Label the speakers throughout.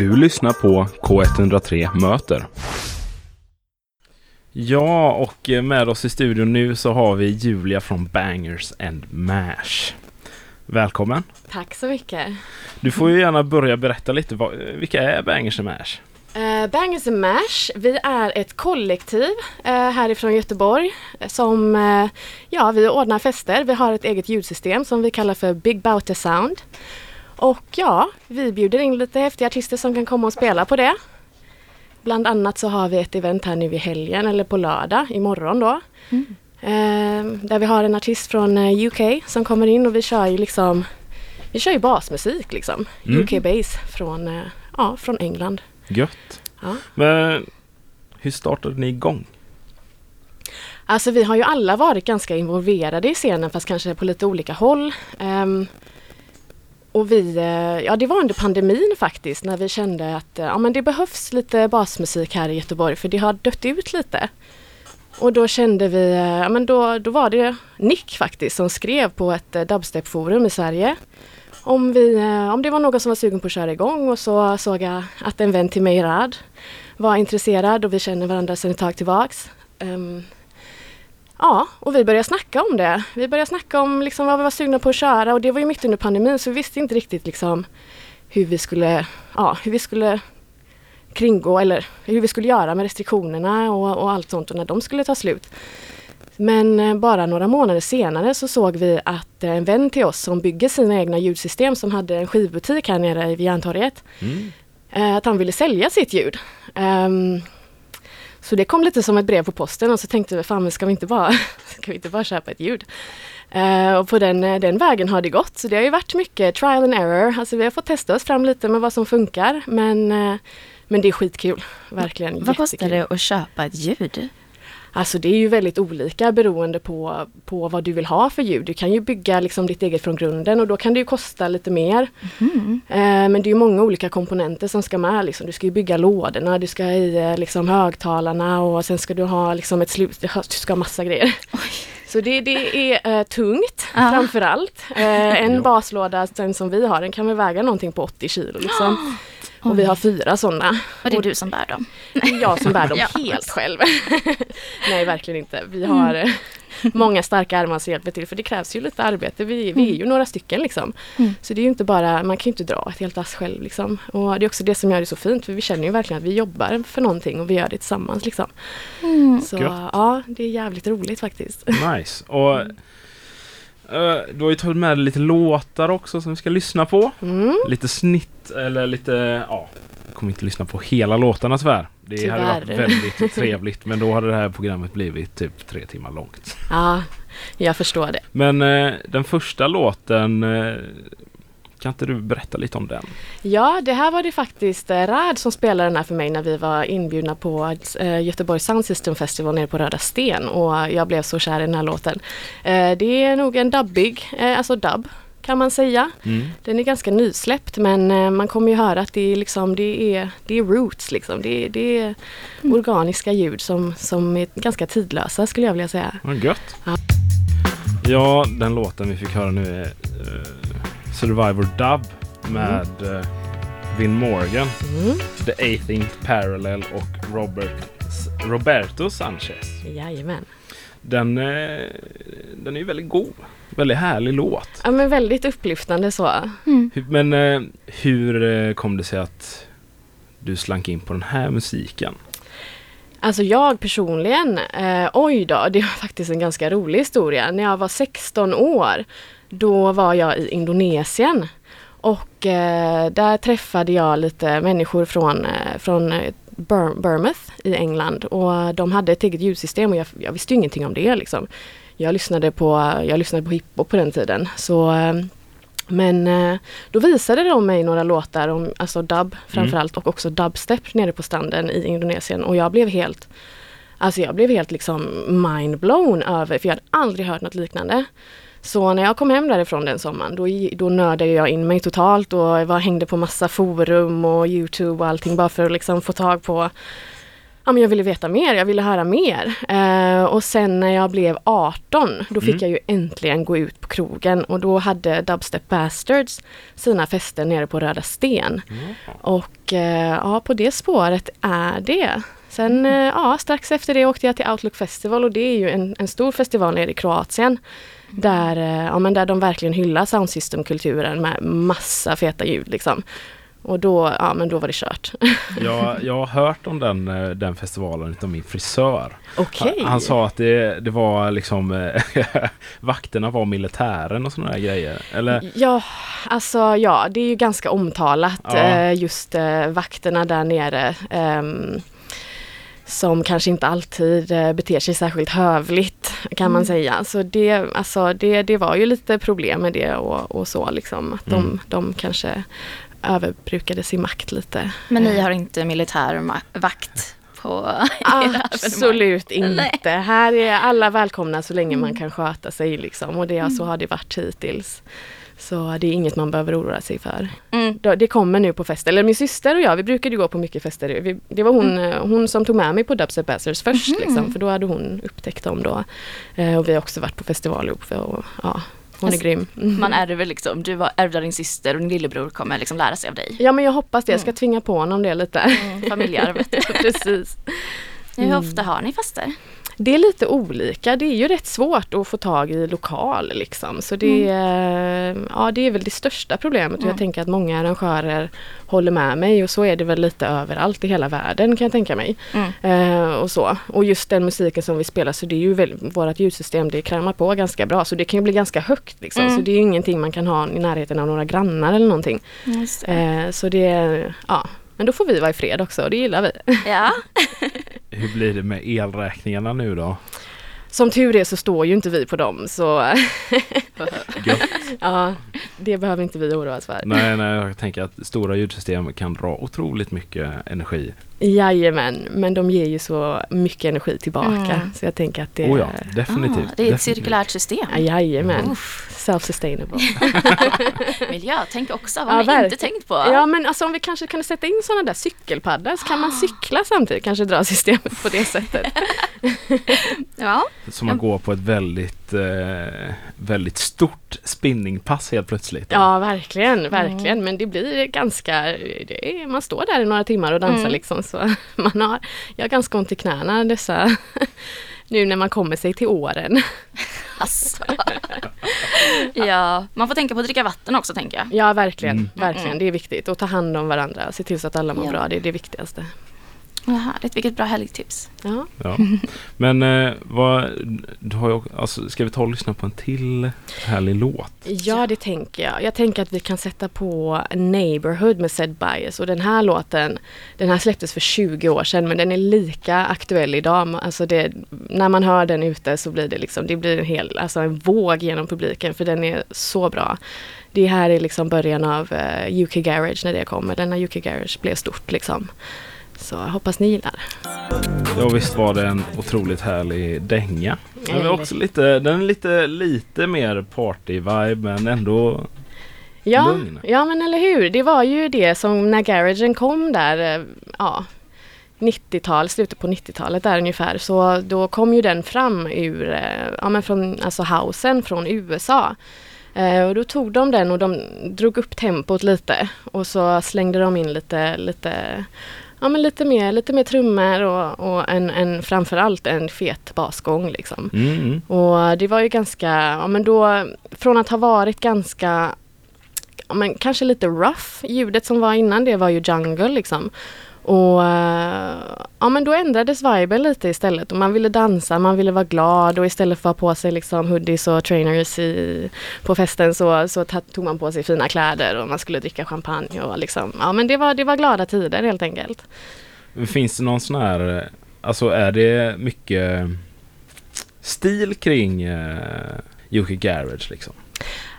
Speaker 1: Du lyssnar på K103 Möter. Ja, och med oss i studion nu så har vi Julia från Bangers and Mash. Välkommen!
Speaker 2: Tack så mycket!
Speaker 1: Du får ju gärna börja berätta lite, vad, vilka är Bangers and Mash?
Speaker 2: Uh, Bangers and Mash, vi är ett kollektiv uh, härifrån Göteborg som, uh, ja vi ordnar fester. Vi har ett eget ljudsystem som vi kallar för Big Bouter Sound. Och ja, vi bjuder in lite häftiga artister som kan komma och spela på det. Bland annat så har vi ett event här nu i helgen eller på lördag imorgon då. Mm. Eh, där vi har en artist från eh, UK som kommer in och vi kör ju liksom Vi kör ju basmusik liksom. Mm. UK Bass från, eh, ja, från England.
Speaker 1: Gött! Ja. Men hur startade ni igång?
Speaker 2: Alltså vi har ju alla varit ganska involverade i scenen fast kanske på lite olika håll. Um, och vi, eh, ja det var under pandemin faktiskt när vi kände att eh, ja, men det behövs lite basmusik här i Göteborg för det har dött ut lite. Och då kände vi, eh, ja men då, då var det Nick faktiskt som skrev på ett dubstepforum i Sverige om, vi, om det var någon som var sugen på att köra igång och så såg jag att en vän till mig, Rad, var intresserad och vi känner varandra sedan ett tag tillbaks. Um, Ja, och vi började snacka om det. Vi började snacka om liksom vad vi var sugna på att köra och det var ju mitt under pandemin så vi visste inte riktigt liksom hur vi skulle, ja, hur vi skulle kringgå eller hur vi skulle göra med restriktionerna och, och allt sånt och när de skulle ta slut. Men eh, bara några månader senare så såg vi att en vän till oss som bygger sina egna ljudsystem som hade en skivbutik här nere vid Järntorget. Mm. Eh, att han ville sälja sitt ljud. Um, så det kom lite som ett brev på posten och så tänkte vi, fan ska vi inte bara, ska vi inte bara köpa ett ljud? Uh, och på den, den vägen har det gått. Så det har ju varit mycket trial and error. Alltså vi har fått testa oss fram lite med vad som funkar men, uh, men det är skitkul. Verkligen
Speaker 3: Vad jättekul. kostar det att köpa ett ljud?
Speaker 2: Alltså det är ju väldigt olika beroende på, på vad du vill ha för ljud. Du kan ju bygga liksom ditt eget från grunden och då kan det ju kosta lite mer. Mm. Eh, men det är många olika komponenter som ska med. Liksom. Du ska ju bygga lådorna, du ska ha i eh, liksom, högtalarna och sen ska du ha liksom, ett slut, du ska ha massa grejer. Oj. Så det, det är uh, tungt uh. framförallt. Uh, en baslåda den som vi har den kan väl väga någonting på 80 kilo. Liksom. Och vi har fyra sådana.
Speaker 3: Och det är du som bär dem?
Speaker 2: Jag som bär dem ja. helt själv. Nej, verkligen inte. Vi har mm. många starka armar som hjälper till för det krävs ju lite arbete. Vi, vi är ju några stycken liksom. Mm. Så det är ju inte bara, man kan ju inte dra ett helt ass själv liksom. Och det är också det som gör det så fint för vi känner ju verkligen att vi jobbar för någonting och vi gör det tillsammans liksom. Mm. Så ja, det är jävligt roligt faktiskt.
Speaker 1: Nice. Och Uh, du har ju tagit med lite låtar också som vi ska lyssna på. Mm. Lite snitt eller lite, ja, jag kommer inte lyssna på hela låtarna tyvärr. Det tyvärr. hade varit väldigt trevligt men då hade det här programmet blivit typ tre timmar långt.
Speaker 2: Ja, jag förstår det.
Speaker 1: Men uh, den första låten uh, kan inte du berätta lite om den?
Speaker 2: Ja, det här var det faktiskt Rad som spelade den här för mig när vi var inbjudna på eh, Göteborg Sound System Festival nere på Röda Sten och jag blev så kär i den här låten. Eh, det är nog en dubbig, eh, alltså dubb kan man säga. Mm. Den är ganska nysläppt men man kommer ju höra att det är, liksom, det är, det är roots liksom. Det, det är mm. organiska ljud som, som är ganska tidlösa skulle jag vilja säga.
Speaker 1: Vad gött! Ja. ja, den låten vi fick höra nu är Survivor Dub med mm. uh, Vin Morgan, mm. The 18th Parallel och Robert, Roberto Sanchez.
Speaker 2: Jajamän.
Speaker 1: Den, uh, den är väldigt god. Väldigt härlig låt.
Speaker 2: Ja men väldigt upplyftande så.
Speaker 1: Mm. Men uh, hur kom det sig att du slank in på den här musiken?
Speaker 2: Alltså jag personligen, eh, oj då, det var faktiskt en ganska rolig historia. När jag var 16 år då var jag i Indonesien och eh, där träffade jag lite människor från, eh, från eh, Bur Burmouth i England och de hade ett eget ljudsystem och jag, jag visste ingenting om det liksom. Jag lyssnade på, jag lyssnade på hiphop på den tiden så eh, men eh, då visade de mig några låtar om alltså dub framförallt mm. och också dubstep nere på stranden i Indonesien och jag blev helt Alltså jag blev helt liksom mindblown över, för jag hade aldrig hört något liknande. Så när jag kom hem därifrån den sommaren då, då nördade jag in mig totalt och var, hängde på massa forum och Youtube och allting bara för att liksom få tag på ja, men jag ville veta mer, jag ville höra mer. Eh, och sen när jag blev 18, då fick
Speaker 1: Mm.
Speaker 2: jag ju äntligen gå ut på krogen och då hade Dubstep Bastards sina fester nere på Röda Sten. Och eh, ja, på det spåret är det. Sen eh, ja, strax efter det åkte jag till Outlook Festival och det är ju en, en stor festival nere i Kroatien. Där, eh, ja, men där de verkligen hyllar soundsystem-kulturen med massa feta ljud liksom. Och då, ja, men då var det kört.
Speaker 1: Jag, jag har hört om den, eh, den festivalen utav min frisör.
Speaker 2: Okej.
Speaker 1: Han, han sa att det, det var liksom eh, vakterna var militären och sådana där grejer. Eller?
Speaker 2: Ja, alltså ja, det är ju ganska omtalat
Speaker 1: Ja.
Speaker 2: eh, just vakterna där nere. ehm, som kanske inte alltid beter sig särskilt hövligt kan man säga. Så det, alltså, det, det var ju lite problem med det och, och så liksom. Att
Speaker 1: Mm.
Speaker 2: de, de kanske överbrukade sin makt lite.
Speaker 3: Men ni har inte militär ma- vakt på
Speaker 2: Absolut
Speaker 3: Nej.
Speaker 2: inte. Här är alla välkomna så länge man kan sköta sig liksom. Och det, så har det varit hittills. Så det är inget man behöver oroa sig för.
Speaker 3: Mm.
Speaker 2: Det kommer nu på fester. Eller min syster och jag, vi brukade gå på mycket fester. Vi, det var hon, eh, hon som tog med mig på Dubstep Bastards först. Liksom, för då hade hon upptäckt dem då. Eh, och vi har också varit på festival ihop. Och, ja, hon är
Speaker 3: Alltså,
Speaker 2: grym. Mm.
Speaker 3: Man ärver liksom, du ärvde din syster och din lillebror kommer liksom lära sig av dig.
Speaker 2: Ja men jag hoppas det. Jag ska tvinga på honom det lite.
Speaker 3: Mm, familjearvet.
Speaker 2: Precis.
Speaker 3: Hur ofta har ni fester?
Speaker 2: Det är lite olika. Det är ju rätt svårt att få tag i lokal liksom. Så det, är, ja, det är väl det största problemet. Och
Speaker 3: Mm.
Speaker 2: jag tänker att många arrangörer håller med mig och så är det väl lite överallt i hela världen kan jag tänka mig.
Speaker 3: Mm.
Speaker 2: Eh, och så. Och just den musiken som vi spelar så det är ju väl, vårt ljudsystem det krämar på ganska bra så det kan ju bli ganska högt liksom.
Speaker 3: Mm.
Speaker 2: Så det är ingenting man kan ha i närheten av några grannar eller någonting. Eh, så det, ja. Men då får vi vara i fred också och det gillar vi.
Speaker 3: Ja.
Speaker 1: Hur blir det med elräkningarna nu då?
Speaker 2: Som tur är så står ju inte vi på dem så ja, det behöver inte vi oroa oss för.
Speaker 1: Nej, nej, jag tänker att stora ljudsystem kan dra otroligt mycket energi.
Speaker 2: Jajamän, men de ger ju så mycket energi tillbaka
Speaker 3: Mm.
Speaker 2: så jag tänker att det
Speaker 1: Oh ja, definitivt.
Speaker 3: Ah, det är ett
Speaker 1: definitivt.
Speaker 3: cirkulärt system.
Speaker 2: Ja, jajamän,
Speaker 3: Uff.
Speaker 2: self-sustainable.
Speaker 3: Miljötänk också, vad
Speaker 2: Ja,
Speaker 3: har
Speaker 2: verkligen.
Speaker 3: inte tänkt på?
Speaker 2: Ja men alltså om vi kanske kan sätta in sådana där cykelpaddar så kan man cykla samtidigt, kanske dra systemet på det sättet.
Speaker 3: Ja.
Speaker 1: Så man går på ett väldigt, eh, väldigt stort spinningpass helt plötsligt.
Speaker 2: Ja verkligen, verkligen.
Speaker 3: Mm.
Speaker 2: Men det blir ganska, det är, man står där i några timmar och dansar
Speaker 3: Mm.
Speaker 2: liksom. Så man har, jag har ganska ont i knäna dessa, nu när man kommer sig till åren.
Speaker 3: Alltså. ja, man får tänka på att dricka vatten också tänker jag.
Speaker 2: Ja verkligen,
Speaker 1: Mm.
Speaker 2: verkligen. Det är viktigt. Och ta hand om varandra, se till så att alla mår
Speaker 3: Ja.
Speaker 2: bra. Det är det viktigaste.
Speaker 3: Vad härligt, vilket bra helgtips.
Speaker 2: Ja.
Speaker 1: Ja. Men eh, vad, du har ju, alltså, ska vi ta och lyssna på en till härlig låt?
Speaker 2: ja, det tänker jag. Jag tänker att vi kan sätta på Neighborhood med Zed Bias. Och den här låten, den här släpptes för 20 år sedan men den är lika aktuell idag. Alltså det, när man hör den ute så blir det liksom, det blir en hel, alltså en våg genom publiken för den är så bra. Det här är liksom början av eh, UK Garage när det kommer. Den när UK Garage blev stort liksom. Så jag hoppas ni gillar.
Speaker 1: Ja visst var det en otroligt härlig dänga. Den är också lite, den är lite, lite mer party-vibe men ändå
Speaker 2: Ja,
Speaker 1: lugn.
Speaker 2: ja men eller hur. Det var ju det som när garagen kom där, eh, ja, 90-tal, slutet på 90-talet där ungefär, så då kom ju den fram ur, eh, ja men från, alltså housen från USA. Eh, och då tog de den och de drog upp tempot lite och så slängde de in lite, lite Ja men lite mer, lite mer trummor och, och en, en, framförallt en fet basgång liksom.
Speaker 1: Mm.
Speaker 2: Och det var ju ganska, ja men då, från att ha varit ganska, ja men kanske lite rough, ljudet som var innan det var ju jungle liksom. Och eh, ja men då ändrades viben lite istället och man ville dansa, man ville vara glad och istället för att ha på sig liksom hoodies och trainers i, på festen så, så tog man på sig fina kläder och man skulle dricka champagne och liksom, ja men det var, det var glada tider helt enkelt.
Speaker 1: Finns det någon sån här, alltså är det mycket stil kring uh, Yuki Garage liksom?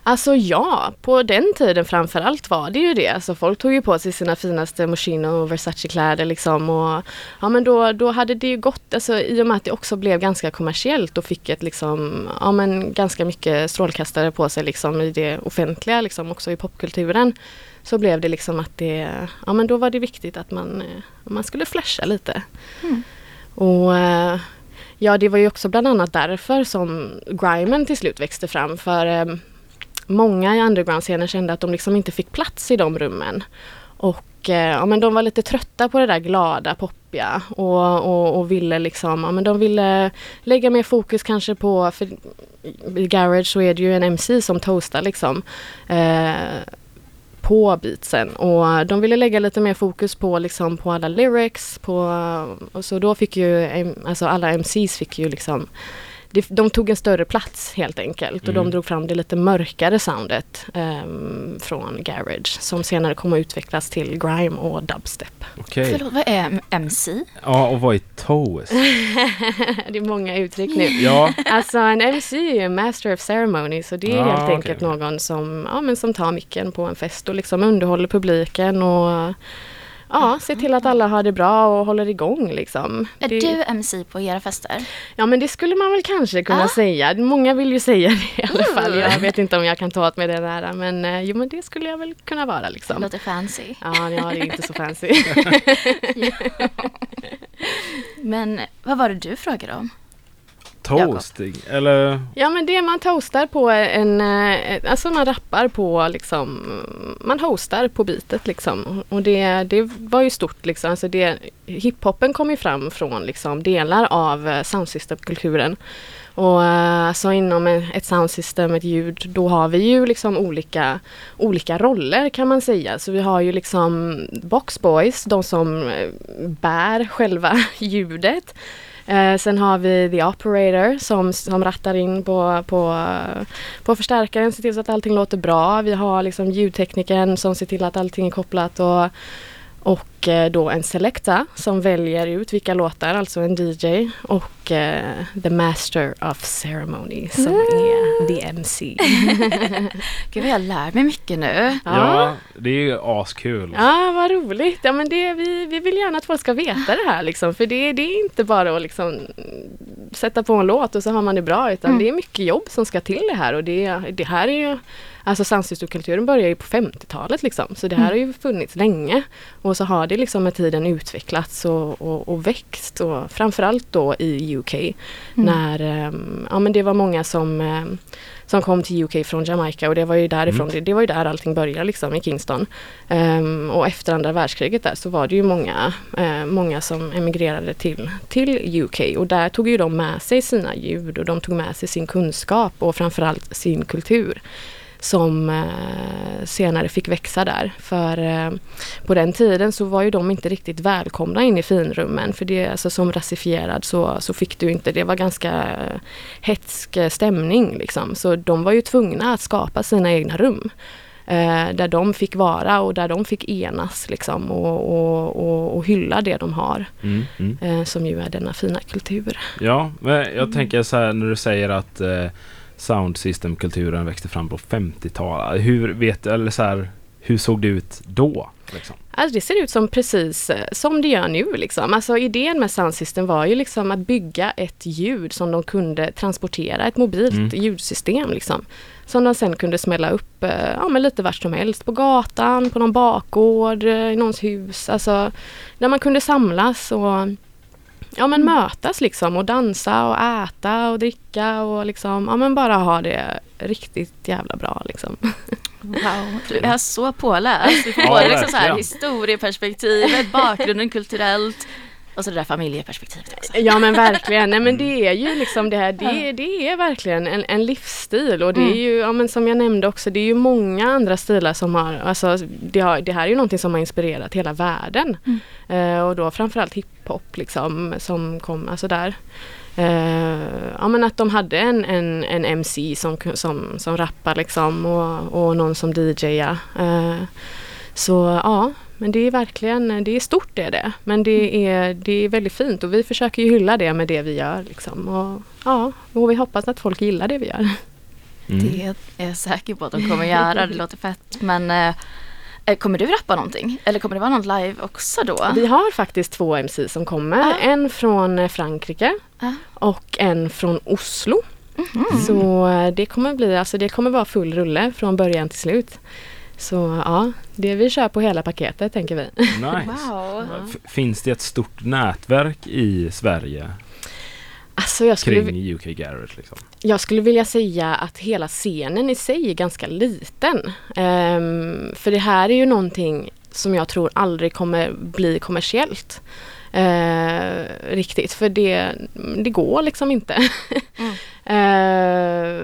Speaker 2: Alltså ja, på den tiden framförallt var det ju det. Alltså folk tog ju på sig sina finaste Moschino och Versace-kläder liksom och ja men då, då hade det ju gått, alltså i och med att det också blev ganska kommersiellt och fick ett liksom, ja men ganska mycket strålkastare på sig liksom i det offentliga liksom också i popkulturen. Så blev det liksom att det, ja men då var det viktigt att man, eh, man skulle flasha lite. Och eh, ja, det var ju också bland annat därför som grimen till slut växte fram. För eh, många i underground-scenen kände att de liksom inte fick plats i de rummen. Och eh, ja, men de var lite trötta på det där glada, poppiga och, och, och ville liksom, ja, men de ville lägga mer fokus kanske på, för i Garage så är det ju en MC som toastar liksom. Eh, på beatsen och de ville lägga lite mer fokus på liksom på alla lyrics på och så då fick ju alltså alla MCs fick ju liksom de tog en större plats helt enkelt och mm. de drog fram det lite mörkare soundet um, från Garage som senare kom att utvecklas till grime och dubstep.
Speaker 3: Okay. Förlåt, vad är MC?
Speaker 1: Ja, och vad är toast?
Speaker 2: det är många uttryck nu. ja. Alltså en MC är ju master of ceremony så det är ah, helt enkelt okay. någon som, ja, men som tar micken på en fest och liksom underhåller publiken och Ja, se till att alla har det bra och håller igång liksom.
Speaker 3: Är det... du MC på era fester?
Speaker 2: Ja men det skulle man väl kanske kunna ah. säga. Många vill ju säga det i alla mm. fall. Jag vet inte om jag kan ta åt mig det där men eh, jo men det skulle jag väl kunna vara liksom. Det
Speaker 3: låter fancy.
Speaker 2: Ja, ja det är inte så fancy.
Speaker 3: men vad var det du frågade om?
Speaker 1: Toasting eller?
Speaker 2: Ja men det man toastar på en, eh, alltså man rappar på liksom, man hostar på bitet liksom. Och det, det var ju stort liksom, alltså det, hiphopen kom ju fram från liksom delar av eh, soundsystemkulturen. Och alltså inom ett soundsystem, ett ljud, då har vi ju liksom olika, olika roller kan man säga. Så vi har ju liksom boxboys, de som bär själva ljudet. Eh, sen har vi the operator som, som rattar in på, på, på förstärkaren, ser till så att allting låter bra. Vi har liksom ljudteknikern som ser till att allting är kopplat och och eh, då en selecta som väljer ut vilka låtar, alltså en DJ och eh, the master of ceremony som mm. är the MC.
Speaker 3: Gud jag lär mig mycket nu.
Speaker 1: Ja, ja det är ju askul.
Speaker 2: Ja, vad roligt. Ja, men det, vi, vi vill gärna att folk ska veta det här liksom, för det, det är inte bara att liksom sätta på en låt och så har man det bra utan mm. det är mycket jobb som ska till det här och det, det här är ju Alltså samsysterkulturen börjar ju på 50-talet liksom, så det här mm. har ju funnits länge. Och så har det liksom med tiden utvecklats och, och, och växt och framförallt då i UK. Mm. När, um, ja men det var många som um, som kom till UK från Jamaica och det var ju därifrån, mm. det, det var ju där allting började liksom i Kingston. Um, och efter andra världskriget där så var det ju många, uh, många som emigrerade till, till UK och där tog ju de med sig sina ljud och de tog med sig sin kunskap och framförallt sin kultur som eh, senare fick växa där. För eh, på den tiden så var ju de inte riktigt välkomna in i finrummen. För det, alltså, som rasifierad så, så fick du inte, det var ganska hetsk stämning liksom. Så de var ju tvungna att skapa sina egna rum. Eh, där de fick vara och där de fick enas liksom och, och, och, och hylla det de har. Mm, mm. Eh, som ju är denna fina kultur.
Speaker 1: Ja, men jag tänker så här när du säger att eh, sound system-kulturen växte fram på 50-talet. Hur, vet, eller så här, hur såg det ut då? Liksom?
Speaker 2: Alltså det ser ut som precis eh, som det gör nu. Liksom. Alltså idén med Sound System var ju liksom att bygga ett ljud som de kunde transportera, ett mobilt mm. ljudsystem. Liksom, som de sen kunde smälla upp eh, ja, men lite vart som helst. På gatan, på någon bakgård, eh, i någons hus. Alltså, där man kunde samlas och ja, men mm. mötas liksom och dansa och äta och dricka och liksom, ja men bara ha det riktigt jävla bra liksom.
Speaker 3: Wow, du är så påläst. Du får ja, liksom så här historieperspektivet, bakgrunden kulturellt, och så det där familjeperspektivet också.
Speaker 2: Ja men verkligen, nej men det är ju liksom det här, det, det är verkligen en, en livsstil och det mm. är ju, ja men som jag nämnde också, det är ju många andra stilar som har, alltså det, har, det här är ju någonting som har inspirerat hela världen. Mm. Uh, och då framförallt hiphop liksom som kom, alltså där. Uh, ja men att de hade en, en, en MC som, som, som rappar liksom och, och någon som DJar. Uh, så ja, men det är verkligen, det är stort det är det. Men det mm. är, det är väldigt fint och vi försöker ju hylla det med det vi gör. Liksom. Och, ja, och vi hoppas att folk gillar det vi gör.
Speaker 3: Mm. Det är jag säker på att de kommer göra, det låter fett. Men eh, eh, kommer du rappa någonting? Eller kommer det vara någon live också då?
Speaker 2: Vi har faktiskt två MC som kommer. Ah. En från Frankrike ah. och en från Oslo. Mm. Så eh, det kommer bli, alltså det kommer vara full rulle från början till slut. Så ja, det vi kör på hela paketet tänker vi.
Speaker 1: Nice.
Speaker 3: Wow.
Speaker 1: Finns det ett stort nätverk i Sverige
Speaker 2: Alltså jag skulle,
Speaker 1: kring UK Garage? Liksom?
Speaker 2: jag skulle vilja säga att hela scenen i sig är ganska liten. Ehm, för det här är ju någonting som jag tror aldrig kommer bli kommersiellt. Eh, riktigt, för det, det går liksom inte.
Speaker 3: Mm.
Speaker 2: Eh,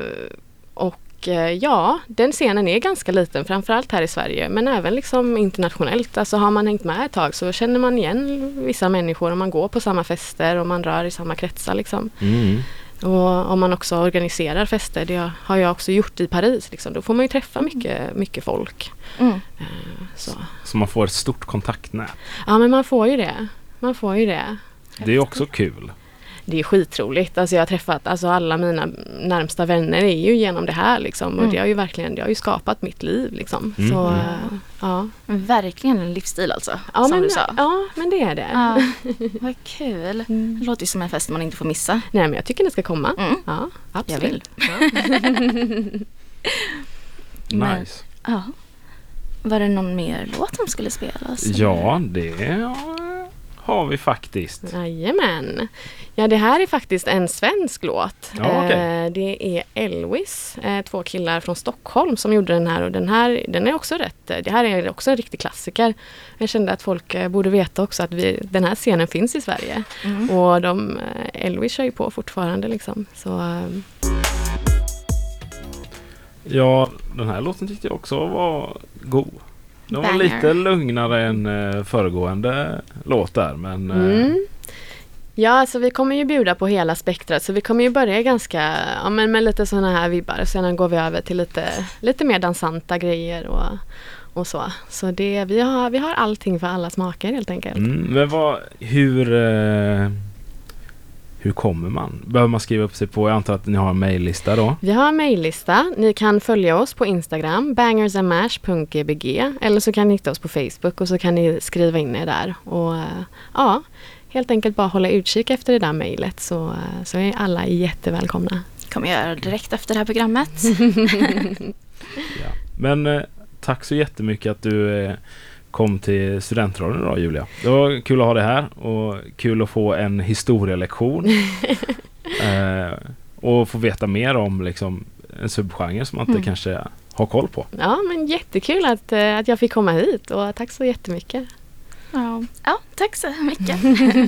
Speaker 2: och eh, ja, den scenen är ganska liten, framförallt här i Sverige, men även liksom internationellt. Alltså har man hängt med ett tag så känner man igen vissa människor om man går på samma fester och man rör i samma kretsar liksom.
Speaker 1: Mm.
Speaker 2: Och om man också organiserar fester, det har jag också gjort i Paris, liksom, då får man ju träffa mycket, mycket folk.
Speaker 3: Mm.
Speaker 2: Eh, Så.
Speaker 1: Så man får ett stort kontaktnät.
Speaker 2: Ja men man får ju det. Man får ju det.
Speaker 1: Det är också kul.
Speaker 2: Det är skitroligt. Alltså jag har träffat alltså alla mina närmsta vänner är ju genom det här liksom. Och
Speaker 3: Mm.
Speaker 2: det har ju verkligen det har ju skapat mitt liv liksom.
Speaker 1: Mm.
Speaker 2: Så
Speaker 1: Mm.
Speaker 2: ja.
Speaker 3: Verkligen en livsstil alltså,
Speaker 2: Ja,
Speaker 3: som
Speaker 2: men,
Speaker 3: du sa.
Speaker 2: ja men det är det.
Speaker 3: Ja, vad kul.
Speaker 2: Mm.
Speaker 3: Det låter ju som en fest man inte får missa.
Speaker 2: Nej men jag tycker ni ska komma.
Speaker 3: Mm.
Speaker 2: Ja,
Speaker 3: Jag
Speaker 2: absolut.
Speaker 3: vill. Men-
Speaker 1: Nice.
Speaker 3: Ja. Var det någon mer låt som skulle spelas?
Speaker 1: Ja, det har vi faktiskt.
Speaker 2: Jajamän. Ja det här är faktiskt en svensk låt.
Speaker 1: Ja, okej.
Speaker 2: Eh, det är Elvis, eh, två killar från Stockholm som gjorde den här och den här den är också rätt, eh, det här är också en riktig klassiker. Jag kände att folk borde veta också att vi, den här scenen finns i Sverige.
Speaker 3: Mm.
Speaker 2: Och de, Elvis kör ju på fortfarande liksom. Så,
Speaker 1: Ja, den här låten tyckte jag också var god. Den var lite lugnare än eh, föregående låt där men eh,
Speaker 2: Mm. Ja, alltså vi kommer ju bjuda på hela spektrat så vi kommer ju börja ganska, ja men med lite sådana här vibbar. Sen går vi över till lite, lite mer dansanta grejer och, och så. Så det, vi, har, vi har allting för alla smaker helt enkelt.
Speaker 1: mm, men vad, hur eh, hur kommer man? Behöver man skriva upp sig på, jag antar att ni har en mejllista då?
Speaker 2: Vi har en mejllista. Ni kan följa oss på Instagram, bangersandmash.gbg eller så kan ni hitta oss på Facebook och så kan ni skriva in er där. Och eh, ja, helt enkelt bara hålla utkik efter det där mejlet så, eh, så är alla jättevälkomna.
Speaker 3: kommer jag göra direkt efter det här programmet.
Speaker 1: Ja. Men eh, tack så jättemycket att du eh, kom till Studentradion idag Julia. Det var kul att ha dig här och kul att få en historielektion. eh, och få veta mer om liksom, en subgenre som man inte
Speaker 3: Mm.
Speaker 1: kanske har koll på.
Speaker 2: Ja, men jättekul att, eh, att jag fick komma hit och tack så jättemycket.
Speaker 3: Ja, ja tack så mycket.